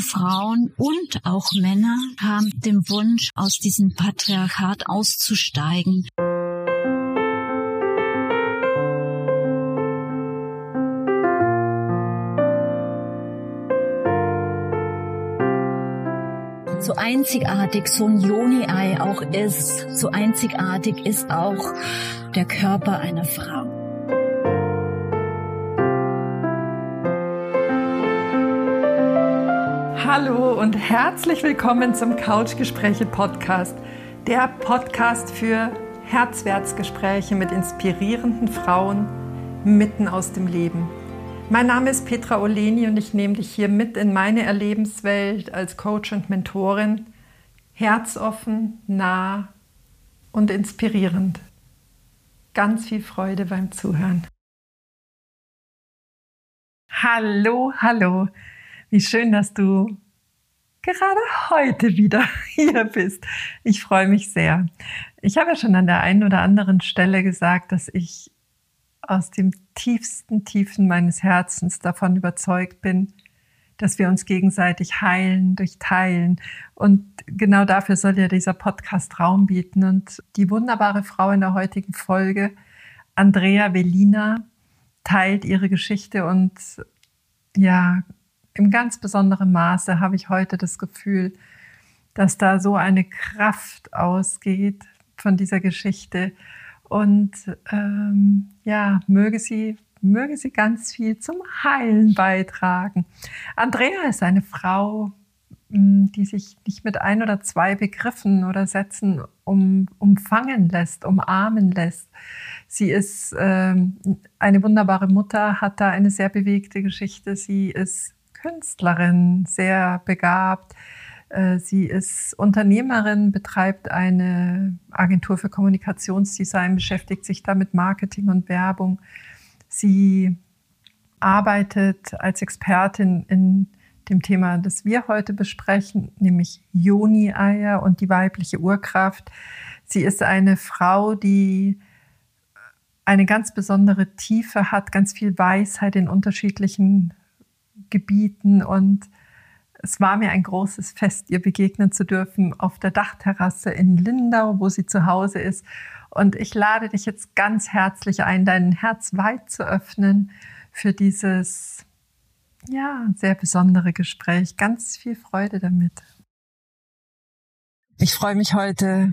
Frauen und auch Männer haben den Wunsch, aus diesem Patriarchat auszusteigen. so einzigartig so ein Joni-Ei auch ist, so einzigartig ist auch der Körper einer Frau. Hallo und herzlich willkommen zum Couchgespräche Podcast, der Podcast für Herzwertsgespräche mit inspirierenden Frauen mitten aus dem Leben. Mein Name ist Petra Oleni und ich nehme dich hier mit in meine Erlebenswelt als Coach und Mentorin. Herzoffen, nah und inspirierend. Ganz viel Freude beim Zuhören. Hallo, hallo. Wie schön, dass du gerade heute wieder hier bist. Ich freue mich sehr. Ich habe ja schon an der einen oder anderen Stelle gesagt, dass ich aus dem tiefsten Tiefen meines Herzens davon überzeugt bin, dass wir uns gegenseitig heilen durch Teilen. Und genau dafür soll ja dieser Podcast Raum bieten. Und die wunderbare Frau in der heutigen Folge, Andrea Velina, teilt ihre Geschichte und ja, im ganz besonderen Maße habe ich heute das Gefühl, dass da so eine Kraft ausgeht von dieser Geschichte und ähm, ja, möge sie, möge sie ganz viel zum Heilen beitragen. Andrea ist eine Frau, hm, die sich nicht mit ein oder zwei Begriffen oder Sätzen um, umfangen lässt, umarmen lässt. Sie ist ähm, eine wunderbare Mutter, hat da eine sehr bewegte Geschichte. Sie ist Künstlerin, sehr begabt. Äh, sie ist Unternehmerin, betreibt eine Agentur für Kommunikationsdesign, beschäftigt sich da mit Marketing und Werbung. Sie arbeitet als Expertin in dem Thema, das wir heute besprechen, nämlich Joni-Eier und die weibliche Urkraft. Sie ist eine Frau, die eine ganz besondere Tiefe hat, ganz viel Weisheit in unterschiedlichen Gebieten und es war mir ein großes Fest, ihr begegnen zu dürfen auf der Dachterrasse in Lindau, wo sie zu Hause ist. Und ich lade dich jetzt ganz herzlich ein, dein Herz weit zu öffnen für dieses, ja, sehr besondere Gespräch. Ganz viel Freude damit. Ich freue mich heute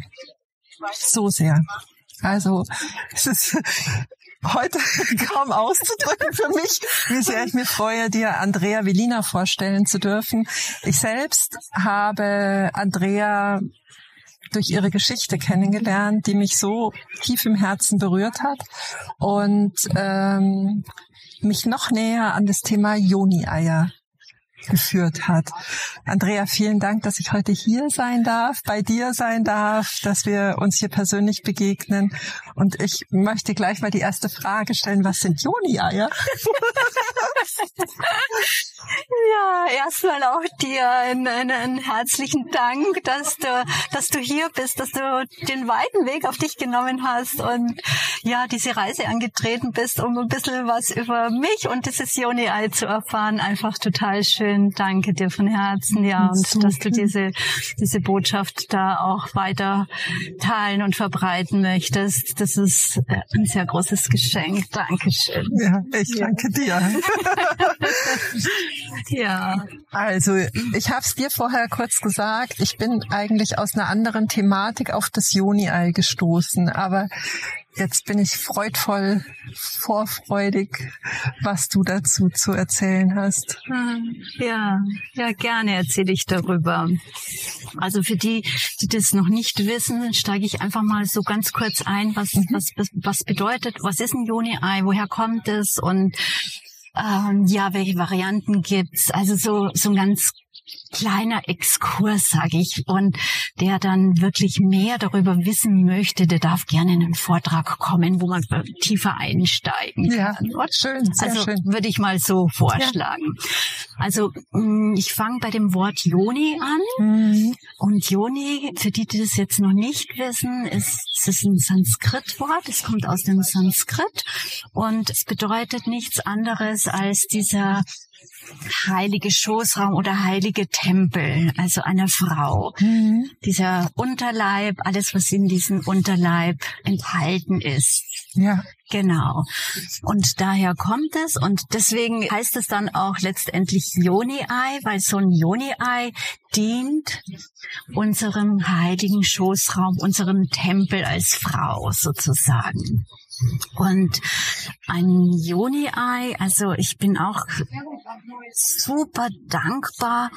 so sehr. Also es ist heute kaum auszudrücken für mich, wie sehr ich mich freue, dir Andrea Velina vorstellen zu dürfen. Ich selbst habe Andrea durch ihre Geschichte kennengelernt, die mich so tief im Herzen berührt hat und ähm, mich noch näher an das Thema Joni-Eier geführt hat. Andrea, vielen Dank, dass ich heute hier sein darf, bei dir sein darf, dass wir uns hier persönlich begegnen. Und ich möchte gleich mal die erste Frage stellen. Was sind Joni-Eier? ja, erstmal auch dir einen, einen, herzlichen Dank, dass du, dass du hier bist, dass du den weiten Weg auf dich genommen hast und ja, diese Reise angetreten bist, um ein bisschen was über mich und dieses Joni-Ei zu erfahren. Einfach total schön schön. Danke dir von Herzen, ja, und so dass du diese, diese Botschaft da auch weiter teilen und verbreiten möchtest. Das ist äh, ein sehr großes Geschenk. Dankeschön. Ja, ich danke ja. dir. ja. Also, ich habe es dir vorher kurz gesagt. Ich bin eigentlich aus einer anderen Thematik auf das Joni-Ei gestoßen, aber Jetzt bin ich freudvoll, vorfreudig, was du dazu zu erzählen hast. Hm, ja, ja, gerne erzähle ich darüber. Also für die, die das noch nicht wissen, steige ich einfach mal so ganz kurz ein, was, mhm. was, was bedeutet, was ist ein Joni-Ei, woher kommt es und ähm, ja, welche Varianten gibt's? Also so, so ein ganz kleiner Exkurs, sage ich, und der dann wirklich mehr darüber wissen möchte, der darf gerne in einen Vortrag kommen, wo man tiefer einsteigen kann. Ja, schön, sehr also schön. würde ich mal so vorschlagen. Ja. Also mm, ich fange bei dem Wort Yoni an. Mhm. Und Yoni, für die, die das jetzt noch nicht wissen, ist, ist ein Sanskrit-Wort. Es kommt aus dem Sanskrit und es bedeutet nichts anderes als dieser heilige Schoßraum oder heilige Tempel, also einer Frau. Mhm. Dieser Unterleib, alles was in diesem Unterleib enthalten ist. Ja. Genau. Und daher kommt es und deswegen heißt es dann auch letztendlich Yoni-Ei, weil so ein Yoni-Ei dient unserem heiligen Schoßraum, unserem Tempel als Frau sozusagen. Und ein Joni-Ei, also ich bin auch super dankbar,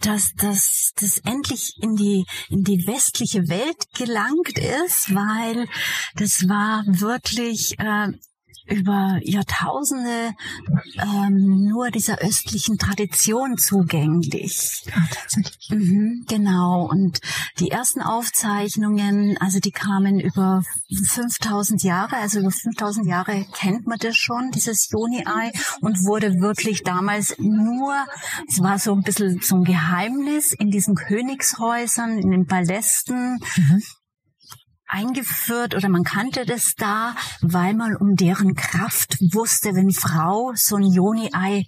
dass das, das endlich in die, in die westliche Welt gelangt ist, weil das war wirklich äh, über Jahrtausende ähm, nur dieser östlichen Tradition zugänglich. Ja, tatsächlich. Mhm, genau. Und die ersten Aufzeichnungen, also die kamen über 5000 Jahre, also über 5000 Jahre kennt man das schon, dieses Joni-Ei, und wurde wirklich damals nur, es war so ein bisschen so ein Geheimnis in diesen Königshäusern, in den Palästen, mhm eingeführt oder man kannte das da, weil man um deren Kraft wusste, wenn Frau so ein Joni-Ei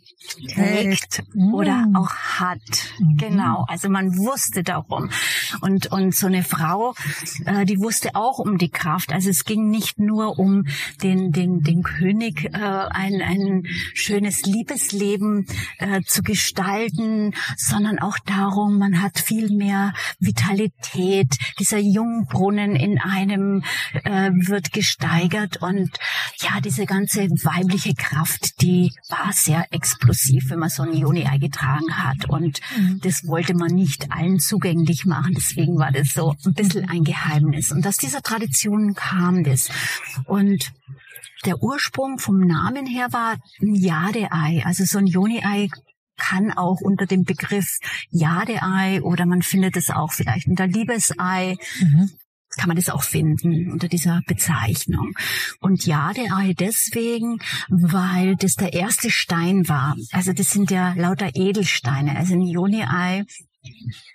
trägt mm. oder auch hat. Mm. Genau, also man wusste darum. Und, und so eine Frau, äh, die wusste auch um die Kraft. Also es ging nicht nur um den, den, den König äh, ein, ein schönes Liebesleben äh, zu gestalten, sondern auch darum, man hat viel mehr Vitalität. Dieser Jungbrunnen in einem äh, wird gesteigert. Und ja, diese ganze weibliche Kraft, die war sehr explosiv, wenn man so ein Juni-Ei getragen hat. Und mhm. das wollte man nicht allen zugänglich machen, deswegen war das so ein bisschen ein Geheimnis. Und aus dieser Tradition kam das. Und der Ursprung vom Namen her war ein Jade-Ei, also so ein Joni-Ei kann auch unter dem Begriff Jade-Ei oder man findet es auch vielleicht unter Liebesei. Mhm kann man das auch finden unter dieser Bezeichnung. Und Jade-Ei deswegen, weil das der erste Stein war. Also das sind ja lauter Edelsteine. Also ein Ioni-Ei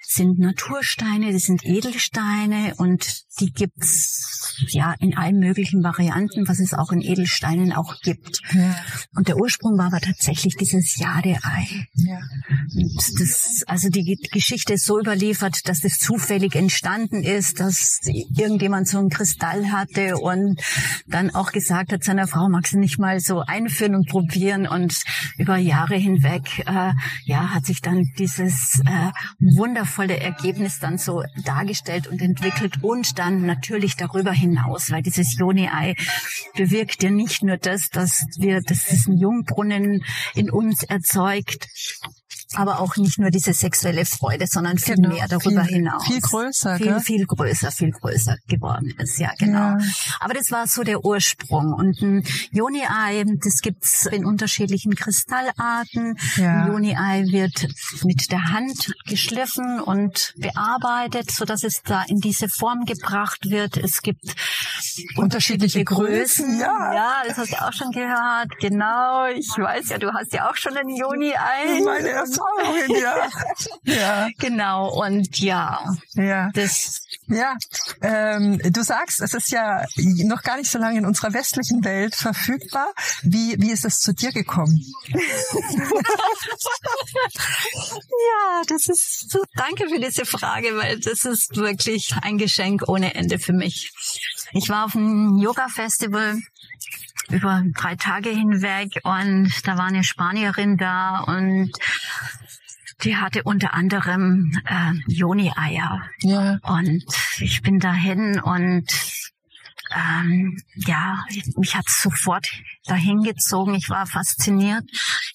sind Natursteine, das sind Edelsteine und die gibt's ja in allen möglichen Varianten, was es auch in Edelsteinen auch gibt. Ja. Und der Ursprung war aber tatsächlich dieses Jade-Ei. Ja. Und das, also die Geschichte ist so überliefert, dass das zufällig entstanden ist, dass irgendjemand so einen Kristall hatte und dann auch gesagt hat seiner Frau, magst du nicht mal so einführen und probieren? Und über Jahre hinweg, äh, ja, hat sich dann dieses äh, wundervolle wundervolle Ergebnis dann so dargestellt und entwickelt und dann natürlich darüber hinaus, weil dieses Joni-Ei bewirkt ja nicht nur das, dass wir, dass es einen Jungbrunnen in uns erzeugt, aber auch nicht nur diese sexuelle Freude, sondern viel genau, mehr darüber viel, hinaus. Viel größer, viel, gell? viel größer, viel größer geworden ist, ja, genau. Ja. Aber das war so der Ursprung. Und ein Joni-Ei, das gibt's in unterschiedlichen Kristallarten. Ja. Ein Joni-Ei wird mit der Hand geschliffen und bearbeitet, so dass es da in diese Form gebracht wird. Es gibt unterschiedliche, Größen. Größen. Ja. ja, das hast du auch schon gehört. Genau. Ich weiß ja, du hast ja auch schon ein Joni-Ei. Meine erste Erfahrungen, ja. ja. Genau, und ja. Ja. Das ja, ähm, du sagst, es ist ja noch gar nicht so lange in unserer westlichen Welt verfügbar. Wie, wie ist es zu dir gekommen? ja, das ist so, danke für diese Frage, weil das ist wirklich ein Geschenk ohne Ende für mich. Ich war auf einem Yoga-Festival über drei Tage hinweg und da war eine Spanierin da und die hatte unter anderem äh, Joni-Eier. Ja. Und ich bin dahin und ähm, ja, mich hat sofort dahin gezogen. Ich war fasziniert.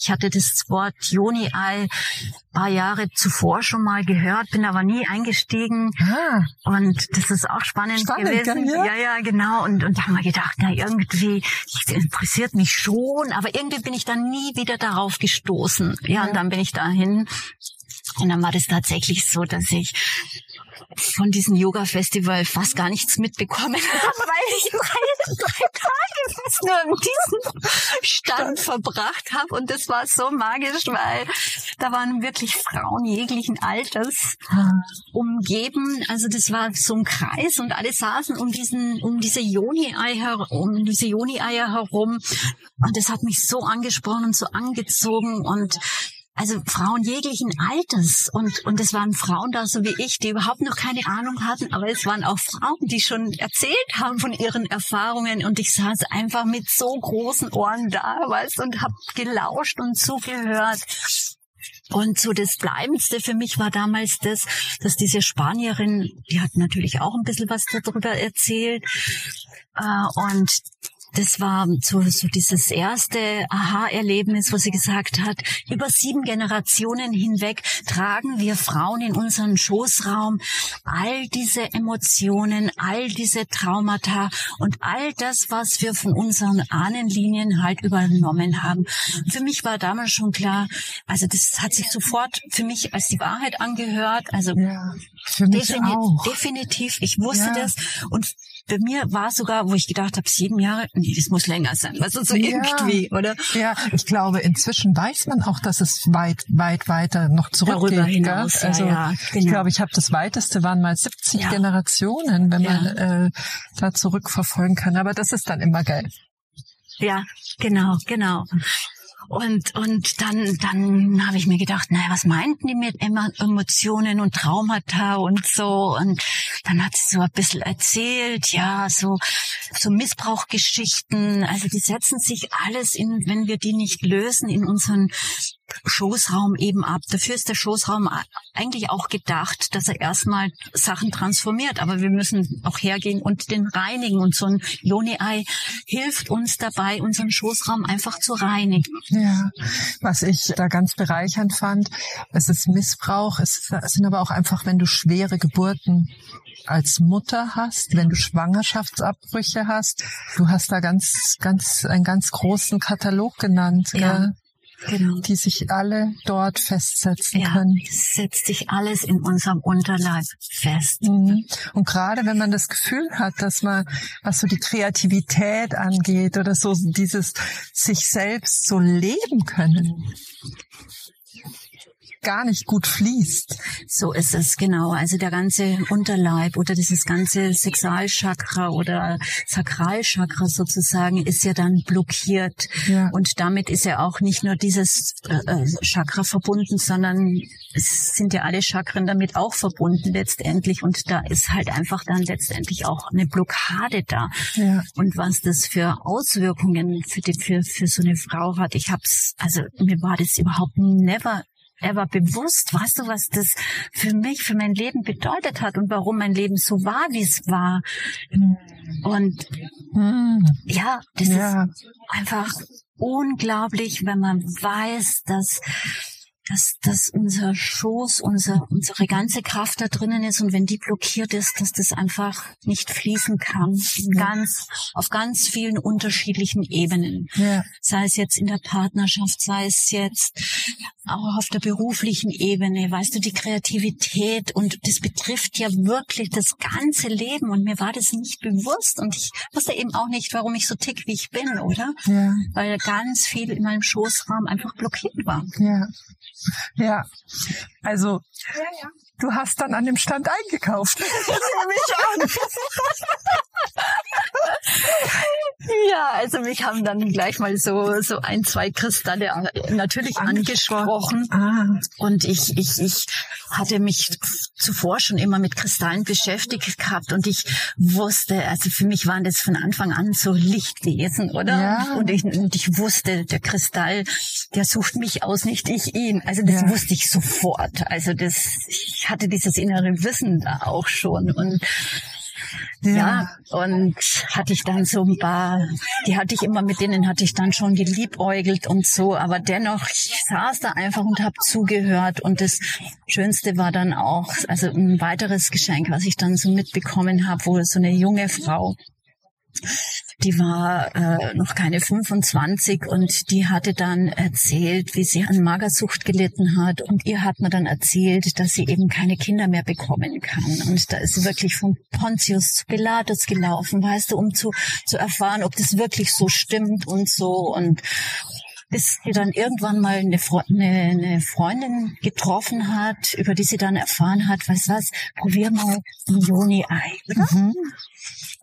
Ich hatte das Wort Joni-Ei paar Jahre zuvor schon mal gehört, bin aber nie eingestiegen. Ah. Und das ist auch spannend, spannend gewesen. Ja? ja, ja, genau. Und, und da haben wir gedacht, na irgendwie, das interessiert mich schon, aber irgendwie bin ich dann nie wieder darauf gestoßen. Ja, ja. und dann bin ich dahin. Und dann war das tatsächlich so, dass ich von diesem Yoga-Festival fast gar nichts mitbekommen habe, weil ich drei, drei Tage fast nur in diesem Stand verbracht habe. Und das war so magisch, weil da waren wirklich Frauen jeglichen Alters umgeben. Also das war so ein Kreis und alle saßen um diesen, um diese Joni-Eier, um diese Joni-Eier herum. Und das hat mich so angesprochen und so angezogen und also Frauen jeglichen Alters und und es waren Frauen da so wie ich, die überhaupt noch keine Ahnung hatten, aber es waren auch Frauen, die schon erzählt haben von ihren Erfahrungen und ich saß einfach mit so großen Ohren da, weißt und habe gelauscht und zugehört. Und so das Bleibendste für mich war damals das, dass diese Spanierin, die hat natürlich auch ein bisschen was darüber erzählt. Äh, und das war so, so dieses erste Aha-Erlebnis, wo sie gesagt hat, über sieben Generationen hinweg tragen wir Frauen in unseren Schoßraum all diese Emotionen, all diese Traumata und all das, was wir von unseren Ahnenlinien halt übernommen haben. Für mich war damals schon klar, also das hat sich sofort für mich als die Wahrheit angehört. Also ja, defini definitiv, ich wusste ja. das und bei mir war sogar, wo ich gedacht habe, sieben Jahre, nee, das muss länger sein. Was ist so ja, irgendwie, oder? Ja, ich glaube, inzwischen weiß man auch, dass es weit, weit weiter noch zurückgeht. Darüber hinaus, ja, also ja, genau. ich glaube, ich habe das weiteste waren mal 70 ja. Generationen, wenn man äh, da zurückverfolgen kann. Aber das ist dann immer geil. Ja, genau, genau. Und, und dann, dann habe ich mir gedacht, naja, was meinten die mit Emotionen und Traumata und so? Und dann hat sie so ein bisschen erzählt, ja, so, so Missbrauchgeschichten. Also die setzen sich alles in, wenn wir die nicht lösen, in unseren Schoßraum eben ab. Dafür ist der Schoßraum eigentlich auch gedacht, dass er erstmal Sachen transformiert. Aber wir müssen auch hergehen und den reinigen. Und so ein Yoni-Ei hilft uns dabei, unseren Schoßraum einfach zu reinigen. Ja, was ich da ganz bereichernd fand, es ist Missbrauch, es sind aber auch einfach, wenn du schwere Geburten als Mutter hast, wenn du Schwangerschaftsabbrüche hast. Du hast da ganz, ganz, einen ganz großen Katalog genannt. Ja. Gell? Genau. die sich alle dort festsetzen ja, können. setzt sich alles in unserem Unterleib fest. Mhm. Und gerade wenn man das Gefühl hat, dass man, was so die Kreativität angeht oder so dieses sich selbst so leben können, gar nicht gut fließt. So ist es, genau. Also der ganze Unterleib oder dieses ganze Sexualchakra oder Sakralchakra sozusagen ist ja dann blockiert. Ja. Und damit ist ja auch nicht nur dieses äh, äh, Chakra verbunden, sondern es sind ja alle Chakren damit auch verbunden letztendlich. Und da ist halt einfach dann letztendlich auch eine Blockade da. Ja. Und was das für Auswirkungen für, die, für, für so eine Frau hat, ich hab's, also mir war das überhaupt never er bewusst, weißt du, was das für mich, für mein Leben bedeutet hat und warum mein Leben so war, wie es war. Und hm. ja, das ja. ist einfach unglaublich, wenn man weiß, dass dass, dass unser Schoß, unser, unsere ganze Kraft da drinnen ist und wenn die blockiert ist, dass das einfach nicht fließen kann. Ganz, auf ganz vielen unterschiedlichen Ebenen. Ja. Sei es jetzt in der Partnerschaft, sei es jetzt auch auf der beruflichen Ebene, weißt du, die Kreativität und das betrifft ja wirklich das ganze Leben und mir war das nicht bewusst und ich wusste eben auch nicht, warum ich so tick, wie ich bin, oder? Ja. Weil ganz viel in meinem Schoßraum einfach blockiert war. Ja. Ja, also ja, ja. Du hast dann an dem Stand eingekauft. mich an. ja, also mich haben dann gleich mal so so ein, zwei Kristalle natürlich angesprochen. Ah. Und ich, ich, ich hatte mich zuvor schon immer mit Kristallen beschäftigt gehabt und ich wusste, also für mich waren das von Anfang an so Lichtwesen, oder? Ja. Und, ich, und ich wusste, der Kristall, der sucht mich aus, nicht ich ihn. Also das ja. wusste ich sofort. Also das, ich hatte dieses innere Wissen da auch schon und ja. ja. und hatte ich dann so ein paar, die hatte ich immer, mit denen hatte ich dann schon geliebäugelt und so, aber dennoch, ich saß da einfach und habe zugehört und das Schönste war dann auch, also ein weiteres Geschenk, was ich dann so mitbekommen habe, wo so eine junge Frau die war äh, noch keine 25 und die hatte dann erzählt, wie sie an Magersucht gelitten hat. Und ihr hat mir dann erzählt, dass sie eben keine Kinder mehr bekommen kann. Und da ist sie wirklich von Pontius zu Pilatus gelaufen, weißt du, um zu, zu erfahren, ob das wirklich so stimmt und so. Und bis sie dann irgendwann mal eine, eine, eine Freundin getroffen hat, über die sie dann erfahren hat, was was, probier mal ein Joni-Ei. Mhm.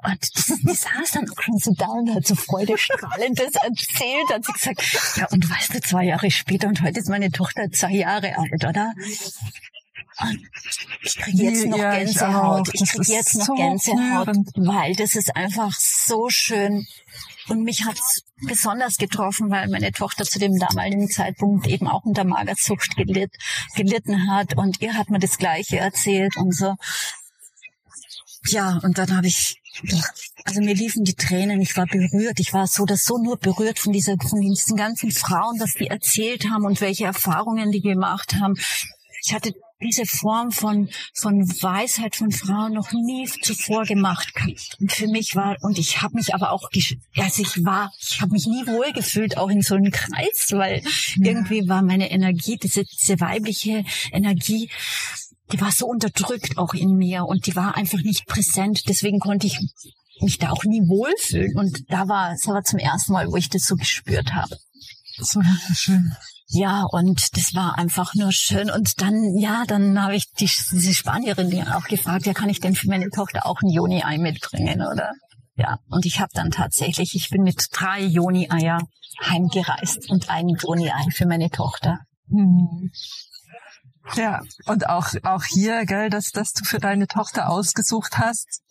Und die saß dann auch schon so da und hat so freudestrahlend das erzählt. Hat sie gesagt, ja, und weißt du, zwei Jahre später und heute ist meine Tochter zwei Jahre alt, oder? Und ich kriege jetzt noch ja, Gänsehaut. Ich, ich kriege jetzt noch so Gänsehaut, rührend. weil das ist einfach so schön. Und mich hat's besonders getroffen, weil meine Tochter zu dem damaligen Zeitpunkt eben auch unter Magersucht gelitt, gelitten hat. Und ihr hat mir das Gleiche erzählt und so. Ja, und dann habe ich, also mir liefen die Tränen, ich war berührt, ich war so das so nur berührt von dieser, von diesen ganzen Frauen, was die erzählt haben und welche Erfahrungen die gemacht haben. Ich hatte diese Form von, von Weisheit von Frauen noch nie zuvor gemacht. Und für mich war, und ich habe mich aber auch, also ich war, ich habe mich nie wohl gefühlt, auch in so einem Kreis, weil ja. irgendwie war meine Energie, diese, diese weibliche Energie, die war so unterdrückt auch in mir und die war einfach nicht präsent. Deswegen konnte ich mich da auch nie wohlfühlen. Und da war, es war zum ersten Mal, wo ich das so gespürt habe. So schön. Ja, und das war einfach nur schön. Und dann, ja, dann habe ich die, diese Spanierin auch gefragt, ja, kann ich denn für meine Tochter auch ein Joni-Ei mitbringen, oder? Ja, und ich habe dann tatsächlich, ich bin mit drei Joni-Eier heimgereist und ein Joni-Ei für meine Tochter. Mhm. Ja, und auch, auch hier, gell, dass, dass du für deine Tochter ausgesucht hast,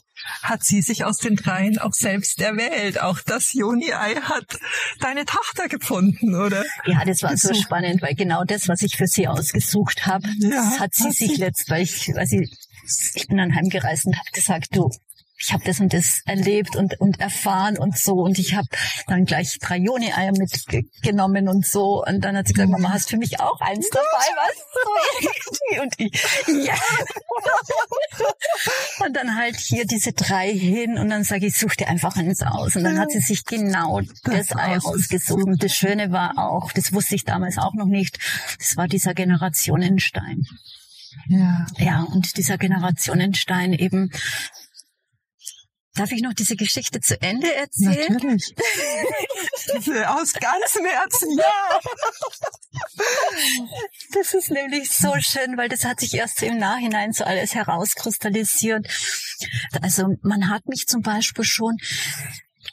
hat sie sich aus den dreien auch selbst erwählt. Auch das Joni-Ei hat deine Tochter gefunden, oder? Ja, das war Gesucht. so spannend, weil genau das, was ich für sie ausgesucht habe, ja, hat sie sich letzt, weil ich, weil sie, ich bin dann heimgereist und habe gesagt, du, ich habe das und das erlebt und, und erfahren und so. Und ich habe dann gleich drei Joni-Eier mitgenommen und so. Und dann hat sie gesagt, Mama, hast du für mich auch eins dabei? Was? und ich, ja. und dann halt hier diese drei hin und dann sage ich, such dir einfach eins aus. Und dann hat sie sich genau das, das Ei ausgesucht. Und das Schöne war auch, das wusste ich damals auch noch nicht, das war dieser Generationenstein. Ja. Ja, und dieser Generationenstein eben Darf ich noch diese Geschichte zu Ende erzählen? Natürlich. Aus ganzem Herzen, ja. Das ist nämlich so schön, weil das hat sich erst im Nachhinein so alles herauskristallisiert. Also man hat mich zum Beispiel schon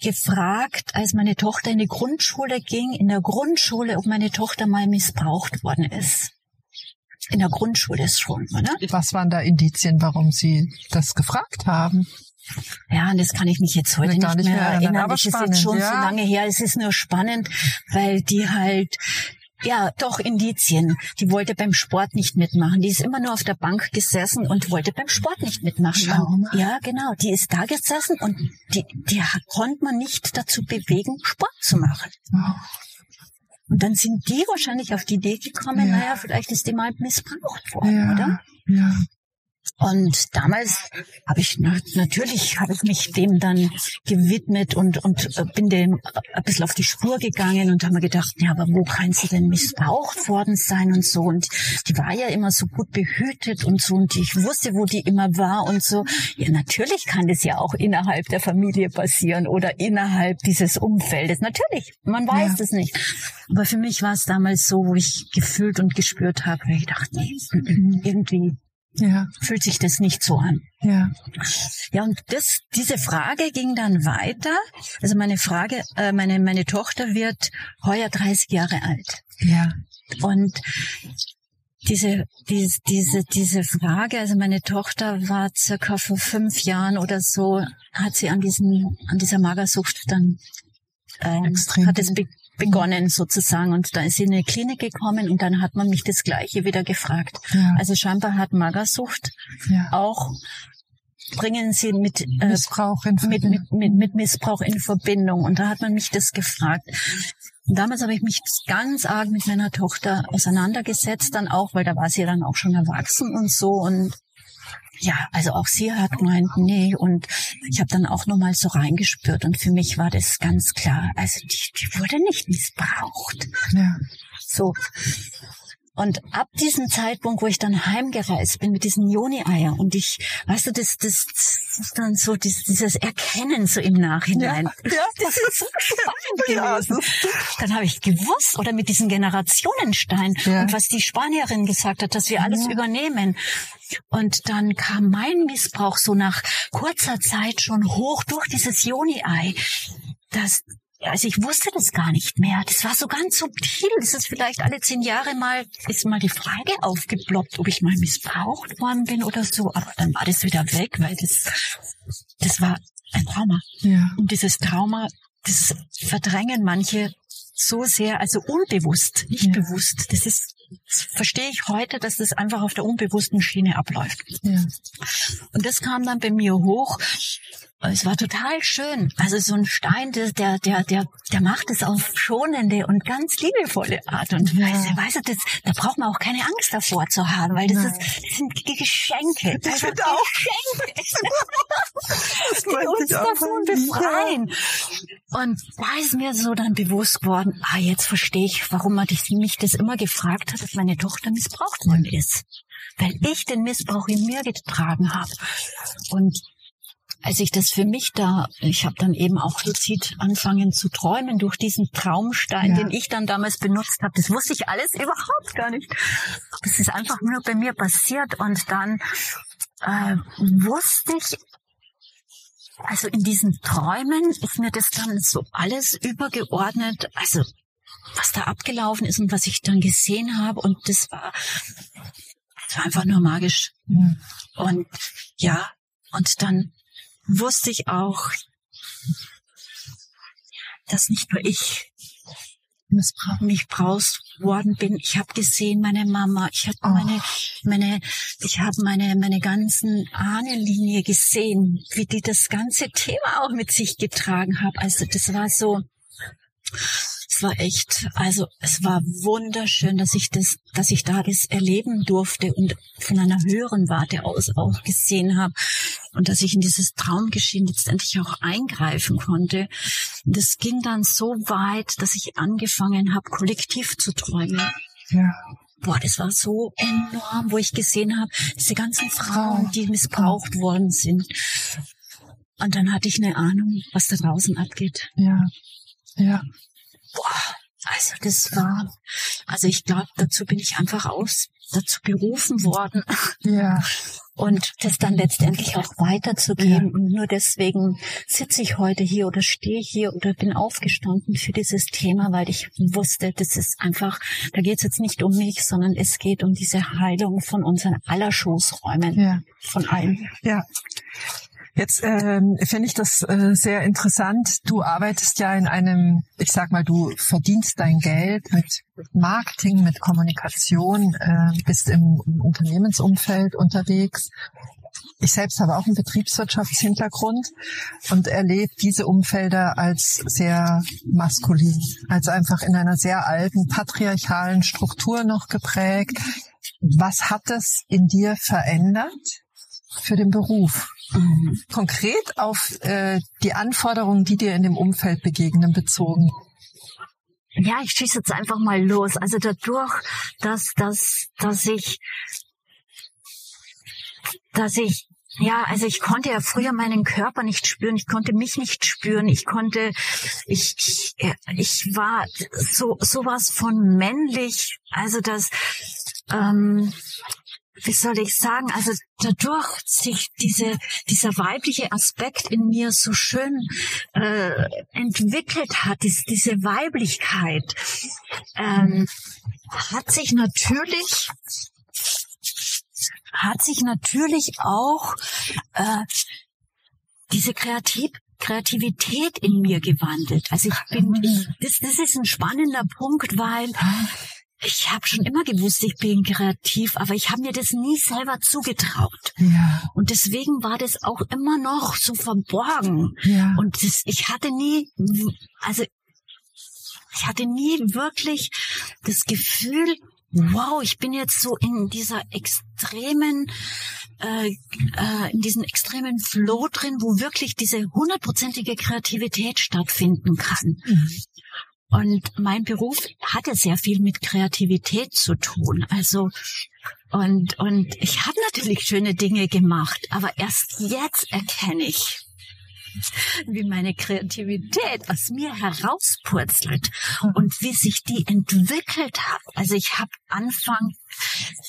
gefragt, als meine Tochter in die Grundschule ging, in der Grundschule, ob meine Tochter mal missbraucht worden ist. In der Grundschule ist schon, oder? Was waren da Indizien, warum Sie das gefragt haben? Ja, und das kann ich mich jetzt heute nicht, nicht, mehr, mehr erinnern. Aber das spannend, ist jetzt schon ja. so lange her. Es ist nur spannend, weil die halt ja, doch Indizien. Die wollte beim Sport nicht mitmachen. Die ist immer nur auf der Bank gesessen und wollte beim Sport nicht mitmachen. Schau Ja, genau. Die ist da gesessen und die, die konnte man nicht dazu bewegen, Sport zu machen. Und dann sind die wahrscheinlich auf die Idee gekommen, ja. naja, vielleicht ist die mal missbraucht worden, ja. oder? Ja. Und damals habe ich natürlich habe ich mich dem dann gewidmet und und äh, bin dem ein bisschen auf die Spur gegangen und habe mir gedacht, ja, aber wo kann sie denn missbraucht worden sein und so und die war ja immer so gut behütet und so und ich wusste, wo die immer war und so. Ja, natürlich kann das ja auch innerhalb der Familie passieren oder innerhalb dieses Umfeldes. Natürlich, man weiß ja. es nicht. Aber für mich war es damals so, wo ich gefühlt und gespürt habe, ich dachte, nee, irgendwie ja. fühlt sich das nicht so an. Ja. Ja, und das, diese Frage ging dann weiter. Also meine Frage, äh, meine, meine Tochter wird heuer 30 Jahre alt. Ja. Und diese, diese, diese, diese Frage, also meine Tochter war circa vor fünf Jahren oder so, hat sie an diesen, an dieser Magersucht dann, ähm, hat es be begonnen sozusagen. Und da ist sie in eine Klinik gekommen und dann hat man mich das Gleiche wieder gefragt. Ja. Also scheinbar hat Magersucht ja. auch bringen sie mit, äh, Missbrauch in mit, mit, mit, mit Missbrauch in Verbindung. Und da hat man mich das gefragt. Und damals habe ich mich ganz arg mit meiner Tochter auseinandergesetzt, dann auch, weil da war sie dann auch schon erwachsen und so. Und ja, also auch sie hat gemeint, nee, und ich habe dann auch nochmal so reingespürt und für mich war das ganz klar, also die, die wurde nicht missbraucht. Ja. So. Und ab diesem Zeitpunkt, wo ich dann heimgereist bin mit diesen Joni-Eier und ich, weißt du, das, das, das ist dann so dieses, dieses Erkennen so im Nachhinein. Ja, ja. Das ist so spannend gewesen. Ja, dann habe ich gewusst, oder mit diesen Generationenstein ja. und was die Spanierin gesagt hat, dass wir alles übernehmen. Und dann kam mein Missbrauch so nach kurzer Zeit schon hoch durch dieses Joni-Ei, dass also ich wusste das gar nicht mehr. Das war so ganz subtil. Das ist vielleicht alle zehn Jahre mal, ist mal die Frage aufgeploppt, ob ich mal missbraucht worden bin oder so. Aber dann war das wieder weg, weil das, das war ein Trauma. Ja. Und dieses Trauma, das verdrängen manche so sehr, also unbewusst, nicht ja. bewusst. Das ist, das verstehe ich heute, dass das einfach auf der unbewussten Schiene abläuft. Ja. Und das kam dann bei mir hoch es war total schön. Also so ein Stein, der, der, der, der, der macht es auf schonende und ganz liebevolle Art und Weise. Ja. Weißt du, das, da braucht man auch keine Angst davor zu haben, weil das, ist, das sind Geschenke. Ich also finde auch. Geschenke. die uns davon befreien. Ja. Und da ist mir so dann bewusst geworden, ah, jetzt verstehe ich, warum man mich das immer gefragt hat, dass meine Tochter missbraucht worden ist. Weil ich den Missbrauch in mir getragen habe. Und als ich das für mich da, ich habe dann eben auch luzid anfangen zu träumen durch diesen Traumstein, ja. den ich dann damals benutzt habe. Das wusste ich alles überhaupt gar nicht. Das ist einfach nur bei mir passiert und dann äh, wusste ich, also in diesen Träumen ist mir das dann so alles übergeordnet, also was da abgelaufen ist und was ich dann gesehen habe und das war, das war einfach nur magisch. Ja. Und ja, und dann wusste ich auch, dass nicht nur ich missbraucht worden bin. Ich habe gesehen, meine Mama, ich habe oh. meine, meine, ich habe meine, meine ganzen Ahnenlinie gesehen, wie die das ganze Thema auch mit sich getragen haben. Also das war so, es war echt, also es war wunderschön, dass ich das, dass ich da das erleben durfte und von einer höheren Warte aus auch gesehen habe und dass ich in dieses Traumgeschehen letztendlich auch eingreifen konnte. Das ging dann so weit, dass ich angefangen habe, kollektiv zu träumen. Ja. Boah, das war so enorm, wo ich gesehen habe, diese ganzen Frauen, die missbraucht worden sind. Und dann hatte ich eine Ahnung, was da draußen abgeht. Ja. Ja. Boah, also das war, also ich glaube, dazu bin ich einfach aus, dazu berufen worden. Ja. Und das dann letztendlich auch weiterzugeben. Ja. Und nur deswegen sitze ich heute hier oder stehe hier oder bin aufgestanden für dieses Thema, weil ich wusste, das ist einfach, da geht es jetzt nicht um mich, sondern es geht um diese Heilung von unseren aller Schoßräumen. Ja. Von allen. Ja. Jetzt ähm, finde ich das äh, sehr interessant. Du arbeitest ja in einem, ich sag mal, du verdienst dein Geld mit Marketing, mit Kommunikation, äh, bist im, im Unternehmensumfeld unterwegs. Ich selbst habe auch einen Betriebswirtschaftshintergrund und erlebe diese Umfelder als sehr maskulin, als einfach in einer sehr alten patriarchalen Struktur noch geprägt. Was hat es in dir verändert für den Beruf? Mhm. konkret auf äh, die Anforderungen, die dir in dem Umfeld begegnen, bezogen? Ja, ich schieße jetzt einfach mal los. Also dadurch, dass, dass, dass ich, dass ich ja, also ich konnte ja früher meinen Körper nicht spüren, ich konnte mich nicht spüren, ich konnte, ich, ich, ich war so sowas von männlich, also das, ähm, wie soll ich sagen, also dadurch sich diese, dieser weibliche Aspekt in mir so schön äh, entwickelt hat, diese, diese Weiblichkeit, ähm, hat sich natürlich hat sich natürlich auch äh, diese Kreativ Kreativität in mir gewandelt. Also ich bin, ich, das, das ist ein spannender Punkt, weil ich habe schon immer gewusst, ich bin kreativ, aber ich habe mir das nie selber zugetraut. Ja. Und deswegen war das auch immer noch so verborgen. Ja. Und das, ich hatte nie, also ich hatte nie wirklich das Gefühl, wow, ich bin jetzt so in dieser extremen, äh, äh, in diesem extremen Flow drin, wo wirklich diese hundertprozentige Kreativität stattfinden kann. Mhm. Und mein Beruf hatte sehr viel mit Kreativität zu tun. Also und und ich habe natürlich schöne Dinge gemacht, aber erst jetzt erkenne ich, wie meine Kreativität aus mir herauspurzelt und wie sich die entwickelt hat. Also ich habe Anfang,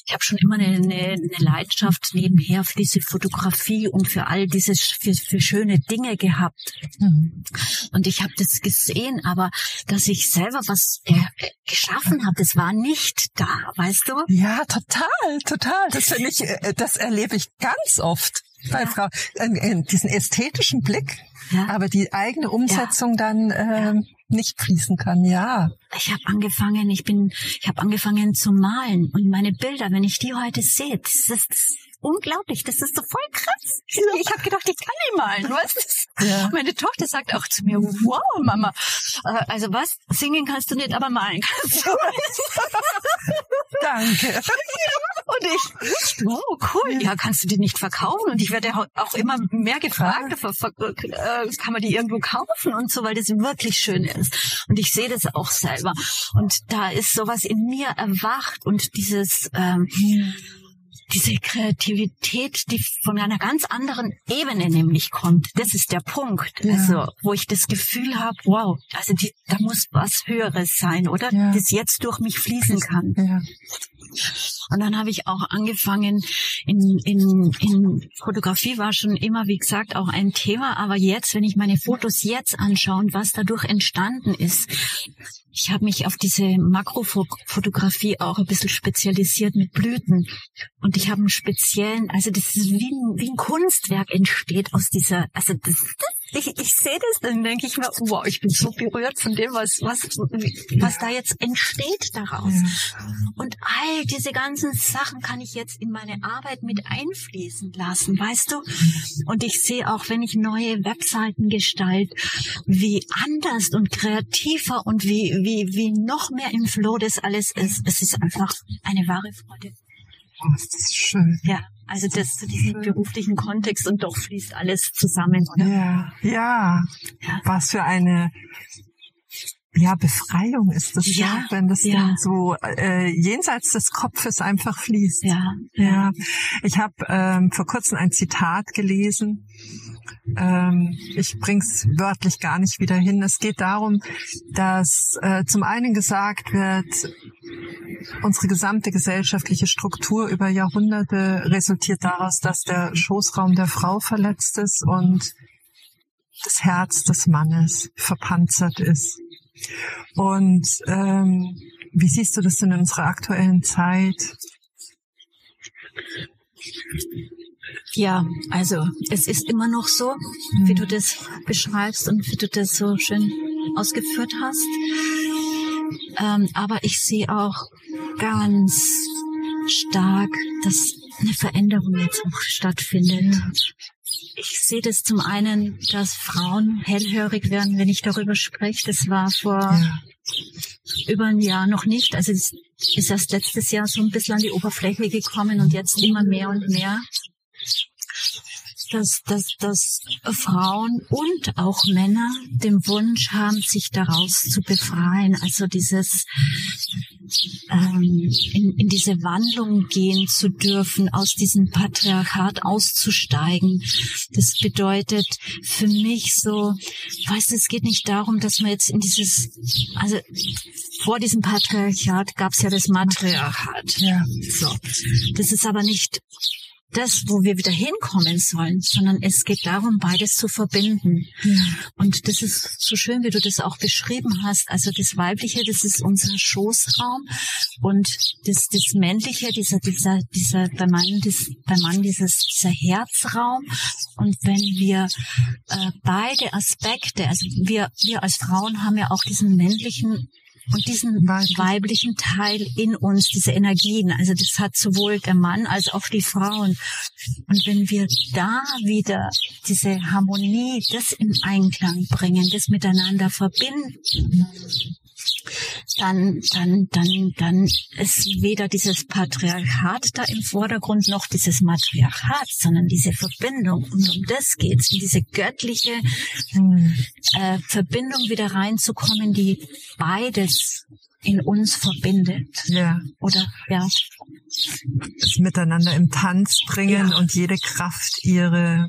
ich habe schon immer eine, eine, eine Leidenschaft nebenher für diese Fotografie und für all diese für, für schöne Dinge gehabt. Mhm. Und ich habe das gesehen, aber dass ich selber was äh, geschaffen habe, das war nicht da, weißt du? Ja, total, total. Das finde ich, äh, das erlebe ich ganz oft bei ja. Frau, äh, diesen ästhetischen Blick, ja. aber die eigene Umsetzung ja. dann äh, nicht fließen kann. Ja. Ich habe angefangen, ich bin, ich habe angefangen zu malen und meine Bilder, wenn ich die heute sehe, das ist unglaublich. Das ist so voll krass. Ich, ich habe gedacht, ich kann nicht malen. Was? Ja. Meine Tochter sagt auch zu mir, wow, Mama. Äh, also was? Singen kannst du nicht, aber malen kannst du. Danke. Und ich, wow, cool. Ja, kannst du die nicht verkaufen? Und ich werde auch immer mehr gefragt, äh, kann man die irgendwo kaufen und so, weil das wirklich schön ist. Und ich sehe das auch selber. Und da ist sowas in mir erwacht und dieses ähm, diese Kreativität, die von einer ganz anderen Ebene nämlich kommt. Das ist der Punkt. Ja. Also, wo ich das Gefühl habe, wow, also die, da muss was Höheres sein, oder? Ja. Das jetzt durch mich fließen kann. Ja. Und dann habe ich auch angefangen, in, in, in Fotografie war schon immer, wie gesagt, auch ein Thema, aber jetzt, wenn ich meine Fotos jetzt anschaue und was dadurch entstanden ist, ich habe mich auf diese Makrofotografie auch ein bisschen spezialisiert mit Blüten. Und ich habe einen speziellen, also das ist wie ein, wie ein Kunstwerk entsteht aus dieser, also das, das ich, ich sehe das, dann denke ich mir, wow, ich bin so berührt von dem, was, was, was da jetzt entsteht daraus. Und all diese ganzen Sachen kann ich jetzt in meine Arbeit mit einfließen lassen, weißt du? Und ich sehe auch, wenn ich neue Webseiten gestalte, wie anders und kreativer und wie, wie, wie noch mehr im Flow das alles ist. Es ist einfach eine wahre Freude. Oh, ist das schön. Ja. Also das zu diesem beruflichen Kontext und doch fließt alles zusammen, oder? Ja, ja. ja. Was für eine ja, Befreiung ist das ja, ja wenn das ja. dann so äh, jenseits des Kopfes einfach fließt. Ja, ja. Ich habe ähm, vor kurzem ein Zitat gelesen. Ähm, ich bring's wörtlich gar nicht wieder hin. Es geht darum, dass äh, zum einen gesagt wird, unsere gesamte gesellschaftliche Struktur über Jahrhunderte resultiert daraus, dass der Schoßraum der Frau verletzt ist und das Herz des Mannes verpanzert ist. Und ähm, wie siehst du das denn in unserer aktuellen Zeit? Ja, also es ist immer noch so, wie du das beschreibst und wie du das so schön ausgeführt hast. Ähm, aber ich sehe auch ganz stark, dass eine Veränderung jetzt auch stattfindet. Ich sehe das zum einen, dass Frauen hellhörig werden, wenn ich darüber spreche. Das war vor ja. über ein Jahr noch nicht. Also es ist erst letztes Jahr so ein bisschen an die Oberfläche gekommen und jetzt immer mehr und mehr dass, dass, dass Frauen und auch Männer den Wunsch haben, sich daraus zu befreien. Also dieses ähm, in, in diese Wandlung gehen zu dürfen, aus diesem Patriarchat auszusteigen. Das bedeutet für mich so, weißt du, es geht nicht darum, dass man jetzt in dieses, also vor diesem Patriarchat gab es ja das Matriarchat. Ja. So. Das ist aber nicht das, wo wir wieder hinkommen sollen, sondern es geht darum, beides zu verbinden. Und das ist so schön, wie du das auch beschrieben hast. Also das Weibliche, das ist unser Schoßraum und das, das Männliche, dieser, dieser, dieser, beim Mann, das, beim Mann dieses, dieser Herzraum. Und wenn wir äh, beide Aspekte, also wir, wir als Frauen haben ja auch diesen männlichen und diesen weiblichen Teil in uns, diese Energien. Also das hat sowohl der Mann als auch die Frauen. Und wenn wir da wieder diese Harmonie, das in Einklang bringen, das miteinander verbinden, dann, dann, dann, dann ist weder dieses Patriarchat da im Vordergrund noch dieses Matriarchat, sondern diese Verbindung. Und um das geht's, in diese göttliche äh, Verbindung wieder reinzukommen, die beides in uns verbindet. Ja. Oder ja. Das Miteinander im Tanz bringen Ja. und jede Kraft ihre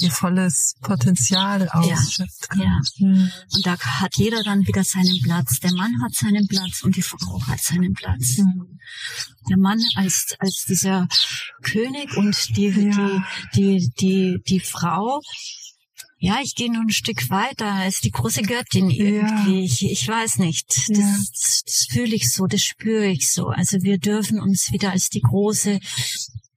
ihr volles Potenzial ausschöpft. Ja. Hm. Und da hat jeder dann wieder seinen Platz. Der Mann hat seinen Platz und die Frau hat seinen Platz. Der Mann als, als dieser König und die, Ja. die, die, die, die Frau. Ja, ich gehe nur ein Stück weiter als die große Göttin irgendwie. Ich, ich weiß nicht. Das, Ja. das fühle ich so, das spüre ich so. Also wir dürfen uns wieder als die große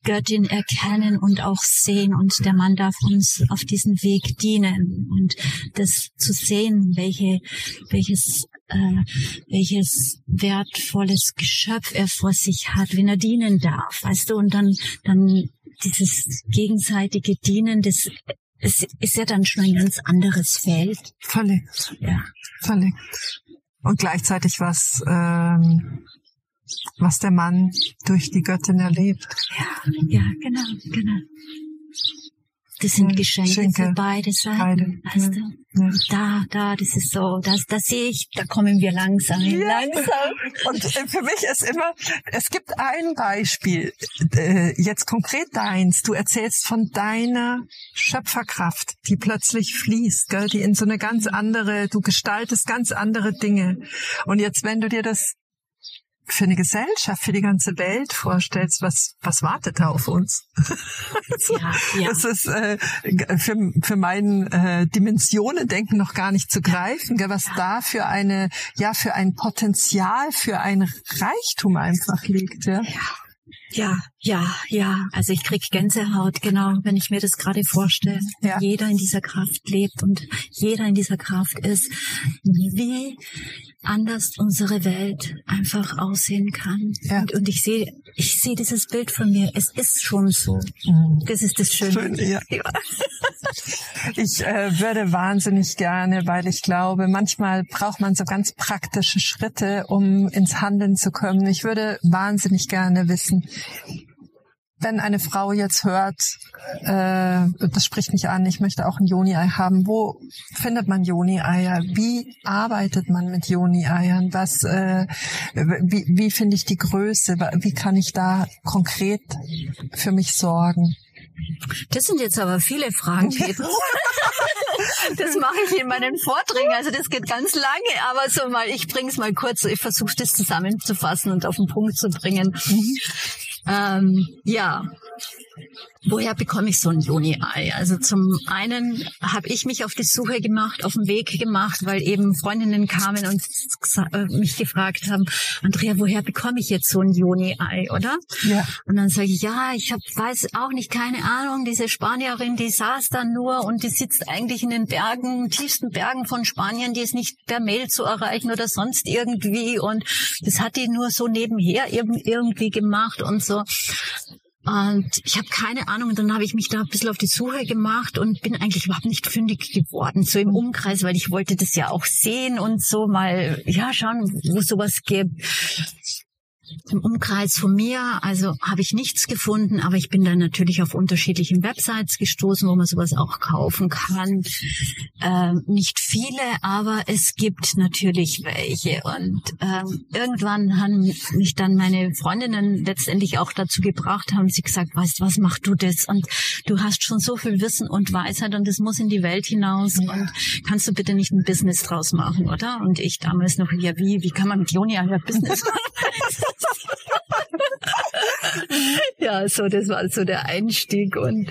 Göttin erkennen und auch sehen und der Mann darf uns auf diesen Weg dienen und das zu sehen, welche, welches, äh, welches wertvolles Geschöpf er vor sich hat, wenn er dienen darf, weißt du, und dann, dann dieses gegenseitige Dienen, das es ist ja dann schon ein ganz anderes Feld. Völlig, Ja. völlig. Und gleichzeitig was, ähm, was der Mann durch die Göttin erlebt. Ja, ja, genau, genau. Das sind Ja, Geschenke, Geschenke. für beide Seiten, Beide, weißt ja. du? Ja. Da, da, das ist so, das, das sehe ich, da kommen wir langsam, Ja. langsam. Und äh, für mich ist immer, es gibt ein Beispiel, äh, jetzt konkret deins. Du erzählst von deiner Schöpferkraft, die plötzlich fließt, gell? die in so eine ganz andere, du gestaltest ganz andere Dinge. Und jetzt, wenn du dir das für eine Gesellschaft, für die ganze Welt vorstellst, was, was wartet da auf uns? Ja, ja. Das ist äh, für, für mein äh, Dimensionendenken noch gar nicht zu greifen, gell, was da für eine, ja, für ein Potenzial, für ein Reichtum einfach liegt. Ja. Ja, ja, ja. Also ich krieg Gänsehaut, genau, wenn ich mir das gerade vorstelle. Ja. Jeder in dieser Kraft lebt und jeder in dieser Kraft ist, wie anders unsere Welt einfach aussehen kann. Ja. Und, und ich sehe, ich sehe dieses Bild von mir. Es ist schon so. Das ist das Schöne. Schön, ja. Ich äh, würde wahnsinnig gerne, weil ich glaube, manchmal braucht man so ganz praktische Schritte, um ins Handeln zu kommen. Ich würde wahnsinnig gerne wissen, wenn eine Frau jetzt hört, äh, das spricht mich an, ich möchte auch ein Joni-Ei haben, wo findet man Joni-Eier? Wie arbeitet man mit Joni-Eiern? Was, äh, wie, wie finde ich die Größe? Wie kann ich da konkret für mich sorgen? Das sind jetzt aber viele Fragen, Peter. Das mache ich in meinen Vorträgen, also das geht ganz lange, aber so mal, ich bring's mal kurz, ich versuche das zusammenzufassen und auf den Punkt zu bringen. Ähm, ja, woher bekomme ich so ein Joni-Ei? Also zum einen habe ich mich auf die Suche gemacht, auf den Weg gemacht, weil eben Freundinnen kamen und äh, mich gefragt haben, Andrea, woher bekomme ich jetzt so ein Joni-Ei, oder? Ja. Und dann sage ich, ja, ich hab, weiß auch nicht, keine Ahnung, diese Spanierin, die saß da nur und die sitzt eigentlich in den Bergen, tiefsten Bergen von Spanien, die ist nicht per Mail zu erreichen oder sonst irgendwie und das hat die nur so nebenher eben irgendwie gemacht und so. Und ich habe keine Ahnung, und dann habe ich mich da ein bisschen auf die Suche gemacht und bin eigentlich überhaupt nicht fündig geworden, so im Umkreis, weil ich wollte das ja auch sehen und so mal, ja, schauen, wo sowas gibt im Umkreis von mir, also habe ich nichts gefunden, aber ich bin dann natürlich auf unterschiedlichen Websites gestoßen, wo man sowas auch kaufen kann. Ähm, nicht viele, aber es gibt natürlich welche. Und ähm, irgendwann haben mich dann meine Freundinnen letztendlich auch dazu gebracht, haben sie gesagt, weißt was, mach du das? Und du hast schon so viel Wissen und Weisheit und das muss in die Welt hinaus. Und kannst du bitte nicht ein Business draus machen, oder? Und ich damals noch, ja wie, wie kann man mit Joni ein Business machen? ja, so, das war so der Einstieg und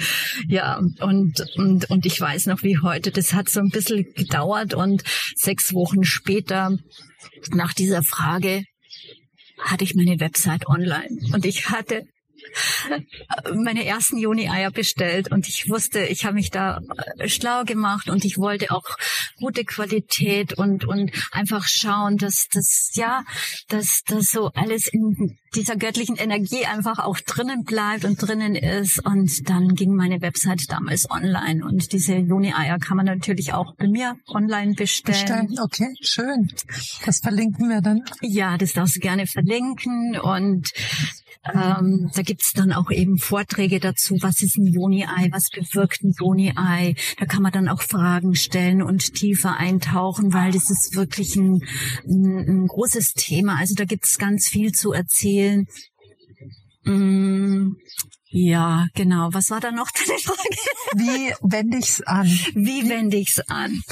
ja, und, und, und ich weiß noch wie heute, das hat so ein bisschen gedauert und sechs Wochen später nach dieser Frage hatte ich meine Website online und ich hatte meine ersten Juni-Eier bestellt und ich wusste, ich habe mich da äh, schlau gemacht und ich wollte auch gute Qualität und und einfach schauen, dass das ja, dass das so alles in dieser göttlichen Energie einfach auch drinnen bleibt und drinnen ist und dann ging meine Website damals online und diese Juni-Eier kann man natürlich auch bei mir online bestellen. bestellen. Okay, schön. Das verlinken wir dann. Ja, das darfst du gerne verlinken und ähm, da gibt's dann auch eben Vorträge dazu, was ist ein Joni-Ei, was bewirkt ein Joni-Ei. Da kann man dann auch Fragen stellen und tiefer eintauchen, weil das ist wirklich ein, ein, ein großes Thema. Also da gibt's ganz viel zu erzählen. Mm, ja, genau. Was war da noch deine Frage? Wie wende ich's an? Wie wende ich's an?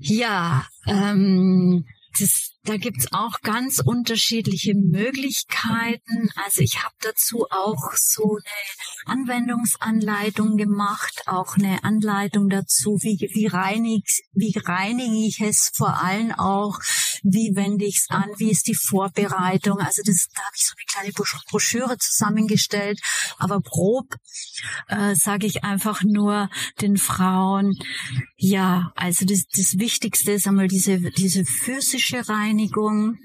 Ja, ähm, das da gibt's auch ganz unterschiedliche Möglichkeiten. Also ich habe dazu auch so eine Anwendungsanleitung gemacht, auch eine Anleitung dazu, wie, wie, reinig, wie reinige ich es vor allem auch, wie wende ich es an, wie ist die Vorbereitung. Also das, da habe ich so eine kleine Broschüre zusammengestellt. Aber grob äh, sage ich einfach nur den Frauen, ja, also das, das Wichtigste ist einmal diese, diese physische Reinigung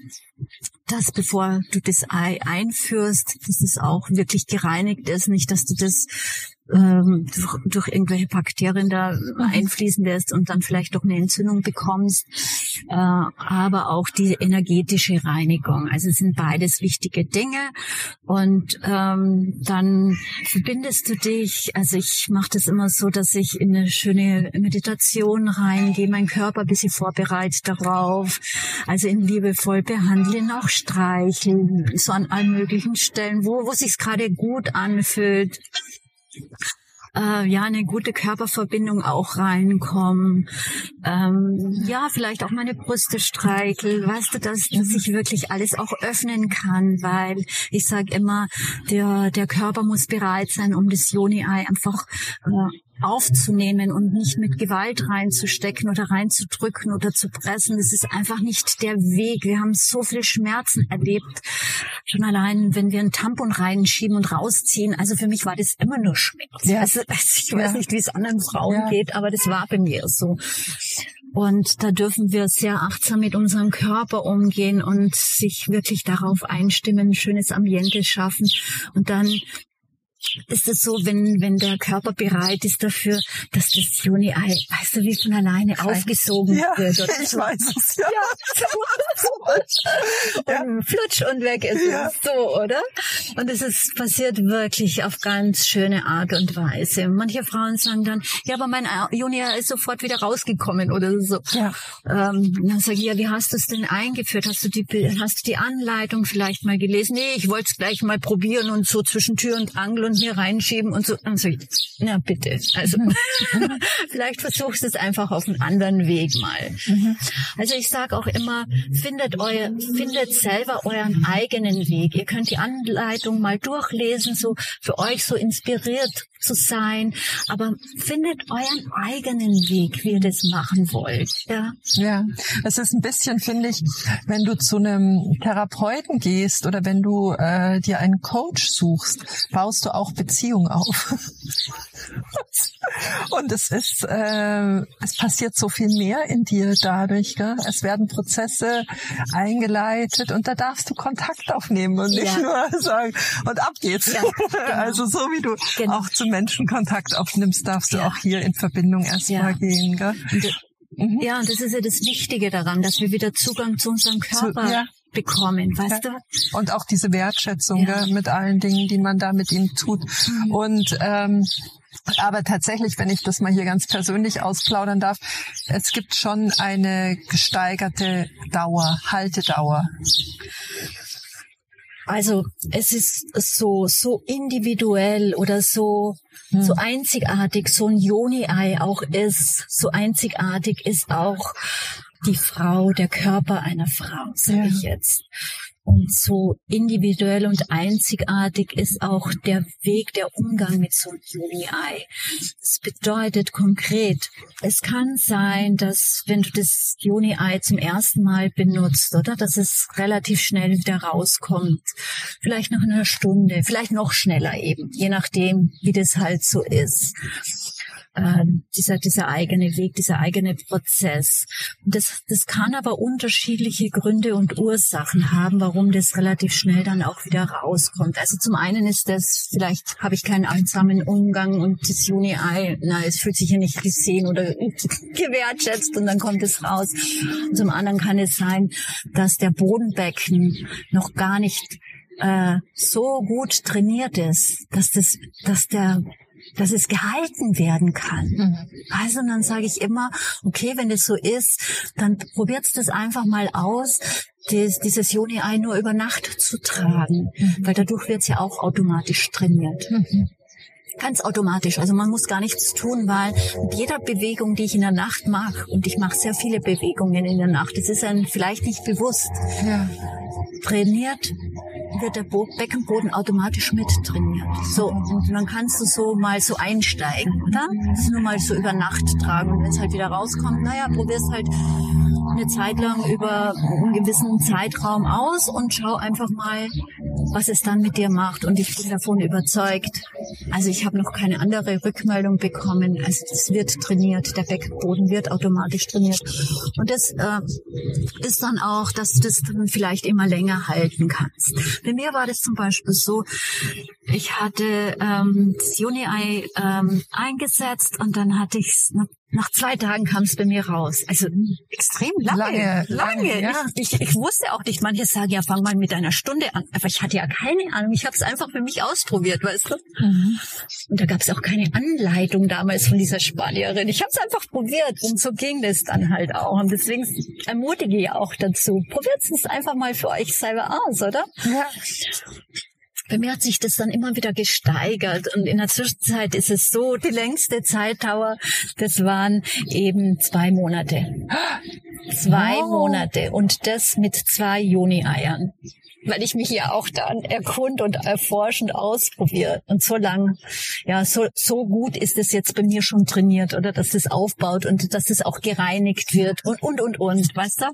dass bevor du das Ei einführst, dass es auch wirklich gereinigt ist, nicht, dass du das ähm, durch, durch irgendwelche Bakterien da einfließen lässt und dann vielleicht doch eine Entzündung bekommst, äh, aber auch die energetische Reinigung. Also es sind beides wichtige Dinge und ähm, dann verbindest du dich. Also ich mache das immer so, dass ich in eine schöne Meditation reingehe, meinen Körper ein bisschen vorbereite darauf, also in liebevoll behandeln, auch streicheln, so an allen möglichen Stellen, wo wo sich's gerade gut anfühlt äh, ja eine gute Körperverbindung auch reinkommen. Ähm, ja, vielleicht auch meine Brüste streicheln. Weißt du, dass, dass ich wirklich alles auch öffnen kann, weil ich sage immer, der, der Körper muss bereit sein, um das Joni-Ei einfach äh, aufzunehmen und nicht mit Gewalt reinzustecken oder reinzudrücken oder zu pressen. Das ist einfach nicht der Weg. Wir haben so viel Schmerzen erlebt. Schon allein, wenn wir einen Tampon reinschieben und rausziehen. Also für mich war das immer nur Schmerz. Ja. Also, also ich weiß ja. nicht, wie es anderen Frauen ja. geht, aber das war bei mir so. Und da dürfen wir sehr achtsam mit unserem Körper umgehen und sich wirklich darauf einstimmen, ein schönes Ambiente schaffen und dann ist es so, wenn, wenn der Körper bereit ist dafür, dass das Juni-Ei, weißt du, wie von alleine aufgesogen ja, wird. Oder ich so. weiß es, ja. ja. Und flutsch und weg ist ja. es so, oder? Und es ist passiert wirklich auf ganz schöne Art und Weise. Manche Frauen sagen dann, ja, aber mein Juni ist sofort wieder rausgekommen oder so. Ja. Ähm, dann sage ich, ja, wie hast du es denn eingeführt? Hast du die, hast du die Anleitung vielleicht mal gelesen? Nee, ich wollte es gleich mal probieren und so zwischen Tür und Angel und hier reinschieben und so. Und so na bitte. Also vielleicht versuchst du es einfach auf einen anderen Weg mal. Mhm. Also ich sage auch immer, findet euer, findet selber euren eigenen Weg. Ihr könnt die Anleitung mal durchlesen, so für euch so inspiriert zu sein, aber findet euren eigenen Weg, wie ihr das machen wollt. Ja, ja. es ist ein bisschen, finde ich, wenn du zu einem Therapeuten gehst oder wenn du äh, dir einen Coach suchst, baust du auch Beziehungen auf. Und es ist, äh, es passiert so viel mehr in dir dadurch. Gell? Es werden Prozesse eingeleitet und da darfst du Kontakt aufnehmen und nicht ja. nur sagen und ab geht's. Ja, genau. Also so wie du genau. auch zu Menschen Kontakt aufnimmst, darfst du ja. auch hier in Verbindung erstmal gehen. Gell? Mhm. Ja, und das ist ja das Wichtige daran, dass wir wieder Zugang zu unserem Körper zu, ja. Bekommen, weißt ja. du? Und auch diese Wertschätzung ja. mit allen Dingen, die man da mit ihm tut. Mhm. Und ähm, aber tatsächlich, wenn ich das mal hier ganz persönlich ausplaudern darf, es gibt schon eine gesteigerte Dauer, Haltedauer. Also es ist so so individuell oder so hm. so einzigartig so ein Joni-Ei auch ist, so einzigartig ist auch die Frau, der Körper einer Frau, sage ja. ich jetzt. Und so individuell und einzigartig ist auch der Weg, der Umgang mit so einem Juni-Ei. Das bedeutet konkret, es kann sein, dass wenn du das Juni-Ei zum ersten Mal benutzt, oder, dass es relativ schnell wieder rauskommt. Vielleicht nach einer Stunde, vielleicht noch schneller eben, je nachdem, wie das halt so ist äh, dieser, dieser eigene Weg, dieser eigene Prozess. Und das, das kann aber unterschiedliche Gründe und Ursachen haben, warum das relativ schnell dann auch wieder rauskommt. Also zum einen ist das, vielleicht habe ich keinen einsamen Umgang und das Juni-Ei, na, es fühlt sich ja nicht gesehen oder gewertschätzt und dann kommt es raus. Und zum anderen kann es sein, dass der Bodenbecken noch gar nicht äh, so gut trainiert ist, dass das, dass der dass es gehalten werden kann. Mhm. Also dann sage ich immer, okay, wenn es so ist, dann probiert das einfach mal aus, das, dieses Joni-Ei nur über Nacht zu tragen, mhm. weil dadurch wird es ja auch automatisch trainiert. Mhm. Ganz automatisch. Also man muss gar nichts tun, weil mit jeder Bewegung, die ich in der Nacht mache, und ich mache sehr viele Bewegungen in der Nacht, das ist einem vielleicht nicht bewusst, ja. trainiert wird der Beckenboden automatisch mittrainiert. So, und dann kannst du so mal so einsteigen, oder? Das nur mal so über Nacht tragen. Und wenn es halt wieder rauskommt, naja, probier's halt eine Zeit lang über einen gewissen Zeitraum aus und schau einfach mal, was es dann mit dir macht. Und ich bin davon überzeugt. Also ich habe noch keine andere Rückmeldung bekommen. Also es wird trainiert, der Beckenboden wird automatisch trainiert. Und das äh, ist dann auch, dass du das dann vielleicht immer länger halten kannst. Bei mir war das zum Beispiel so, ich hatte ähm, das Juni-Ei ähm, eingesetzt und dann hatte ich es nach zwei Tagen kam es bei mir raus. Also extrem lange. Lange. lange. Ja. Ich, ich, wusste auch nicht, manche sagen, ja, fang mal mit einer Stunde an. Aber ich hatte ja keine Ahnung. Ich habe es einfach für mich ausprobiert, weißt du? Mhm. Und da gab es auch keine Anleitung damals von dieser Spanierin. Ich habe es einfach probiert und so ging das dann halt auch. Und deswegen ermutige ich auch dazu. Probiert es einfach mal für euch selber aus, oder? Ja bei mir hat sich das dann immer wieder gesteigert und in der Zwischenzeit ist es so, die längste Zeitdauer, das waren eben zwei Monate. Zwei wow. Monate und das mit zwei Juni-Eiern weil ich mich ja auch dann erkund und erforscht und ausprobiere. Und so lang, ja, so, so gut ist es jetzt bei mir schon trainiert, oder dass es aufbaut und dass es auch gereinigt wird und, und, und, und, weißt du?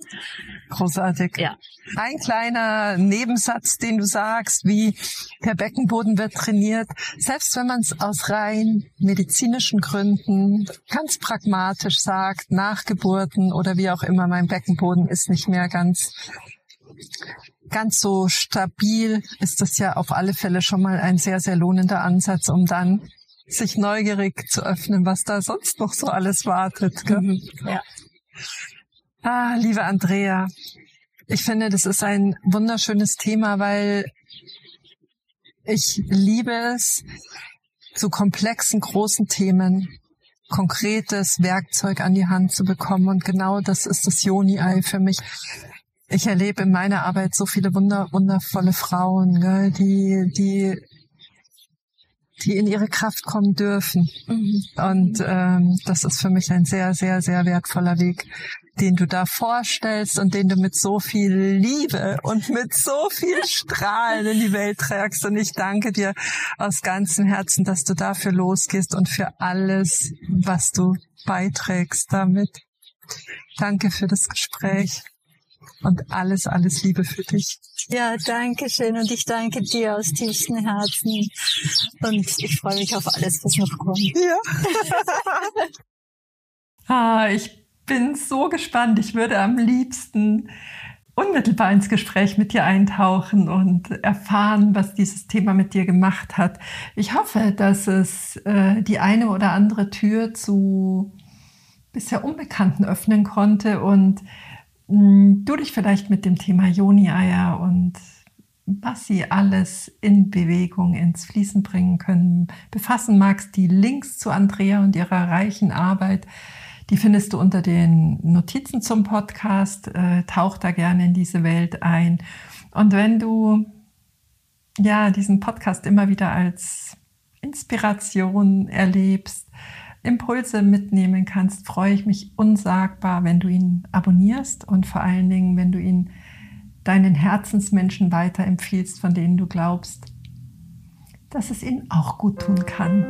Großartig. Ja. Ein kleiner Nebensatz, den du sagst, wie der Beckenboden wird trainiert, selbst wenn man es aus rein medizinischen Gründen ganz pragmatisch sagt, nach Geburten oder wie auch immer, mein Beckenboden ist nicht mehr ganz ganz so stabil ist das ja auf alle Fälle schon mal ein sehr, sehr lohnender Ansatz, um dann sich neugierig zu öffnen, was da sonst noch so alles wartet. Gell? Mhm. Ja. Ah, liebe Andrea, ich finde, das ist ein wunderschönes Thema, weil ich liebe es, zu komplexen, großen Themen konkretes Werkzeug an die Hand zu bekommen. Und genau das ist das Joni-Ei für mich ich erlebe in meiner Arbeit so viele wunder, wundervolle Frauen, gell, die, die, die in ihre Kraft kommen dürfen. Mhm. Und ähm, das ist für mich ein sehr, sehr, sehr wertvoller Weg, den du da vorstellst und den du mit so viel Liebe und mit so viel Strahlen in die Welt trägst. Und ich danke dir aus ganzem Herzen, dass du dafür losgehst und für alles, was du beiträgst damit. Danke für das Gespräch und alles, alles Liebe für dich. Ja, danke schön und ich danke dir aus tiefstem Herzen und ich freue mich auf alles, was noch kommt. Ja. ah, ich bin so gespannt. Ich würde am liebsten unmittelbar ins Gespräch mit dir eintauchen und erfahren, was dieses Thema mit dir gemacht hat. Ich hoffe, dass es äh, die eine oder andere Tür zu bisher Unbekannten öffnen konnte und du dich vielleicht mit dem Thema Joni-Eier und was sie alles in Bewegung ins Fließen bringen können, befassen magst, die Links zu Andrea und ihrer reichen Arbeit, die findest du unter den Notizen zum Podcast. Äh, tauch da gerne in diese Welt ein. Und wenn du ja diesen Podcast immer wieder als Inspiration erlebst, Impulse mitnehmen kannst, freue ich mich unsagbar, wenn du ihn abonnierst und vor allen Dingen, wenn du ihn deinen Herzensmenschen weiterempfiehlst, von denen du glaubst, dass es ihnen auch gut tun kann.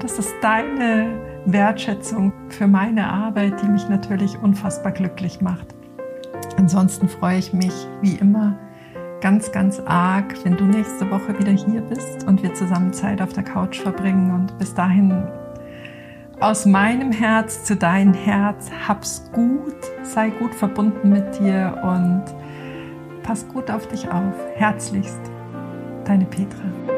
Das ist deine Wertschätzung für meine Arbeit, die mich natürlich unfassbar glücklich macht. Ansonsten freue ich mich wie immer ganz, ganz arg, wenn du nächste Woche wieder hier bist und wir zusammen Zeit auf der Couch verbringen. Und bis dahin aus meinem Herz zu deinem Herz, hab's gut, sei gut verbunden mit dir und pass gut auf dich auf. Herzlichst, deine Petra.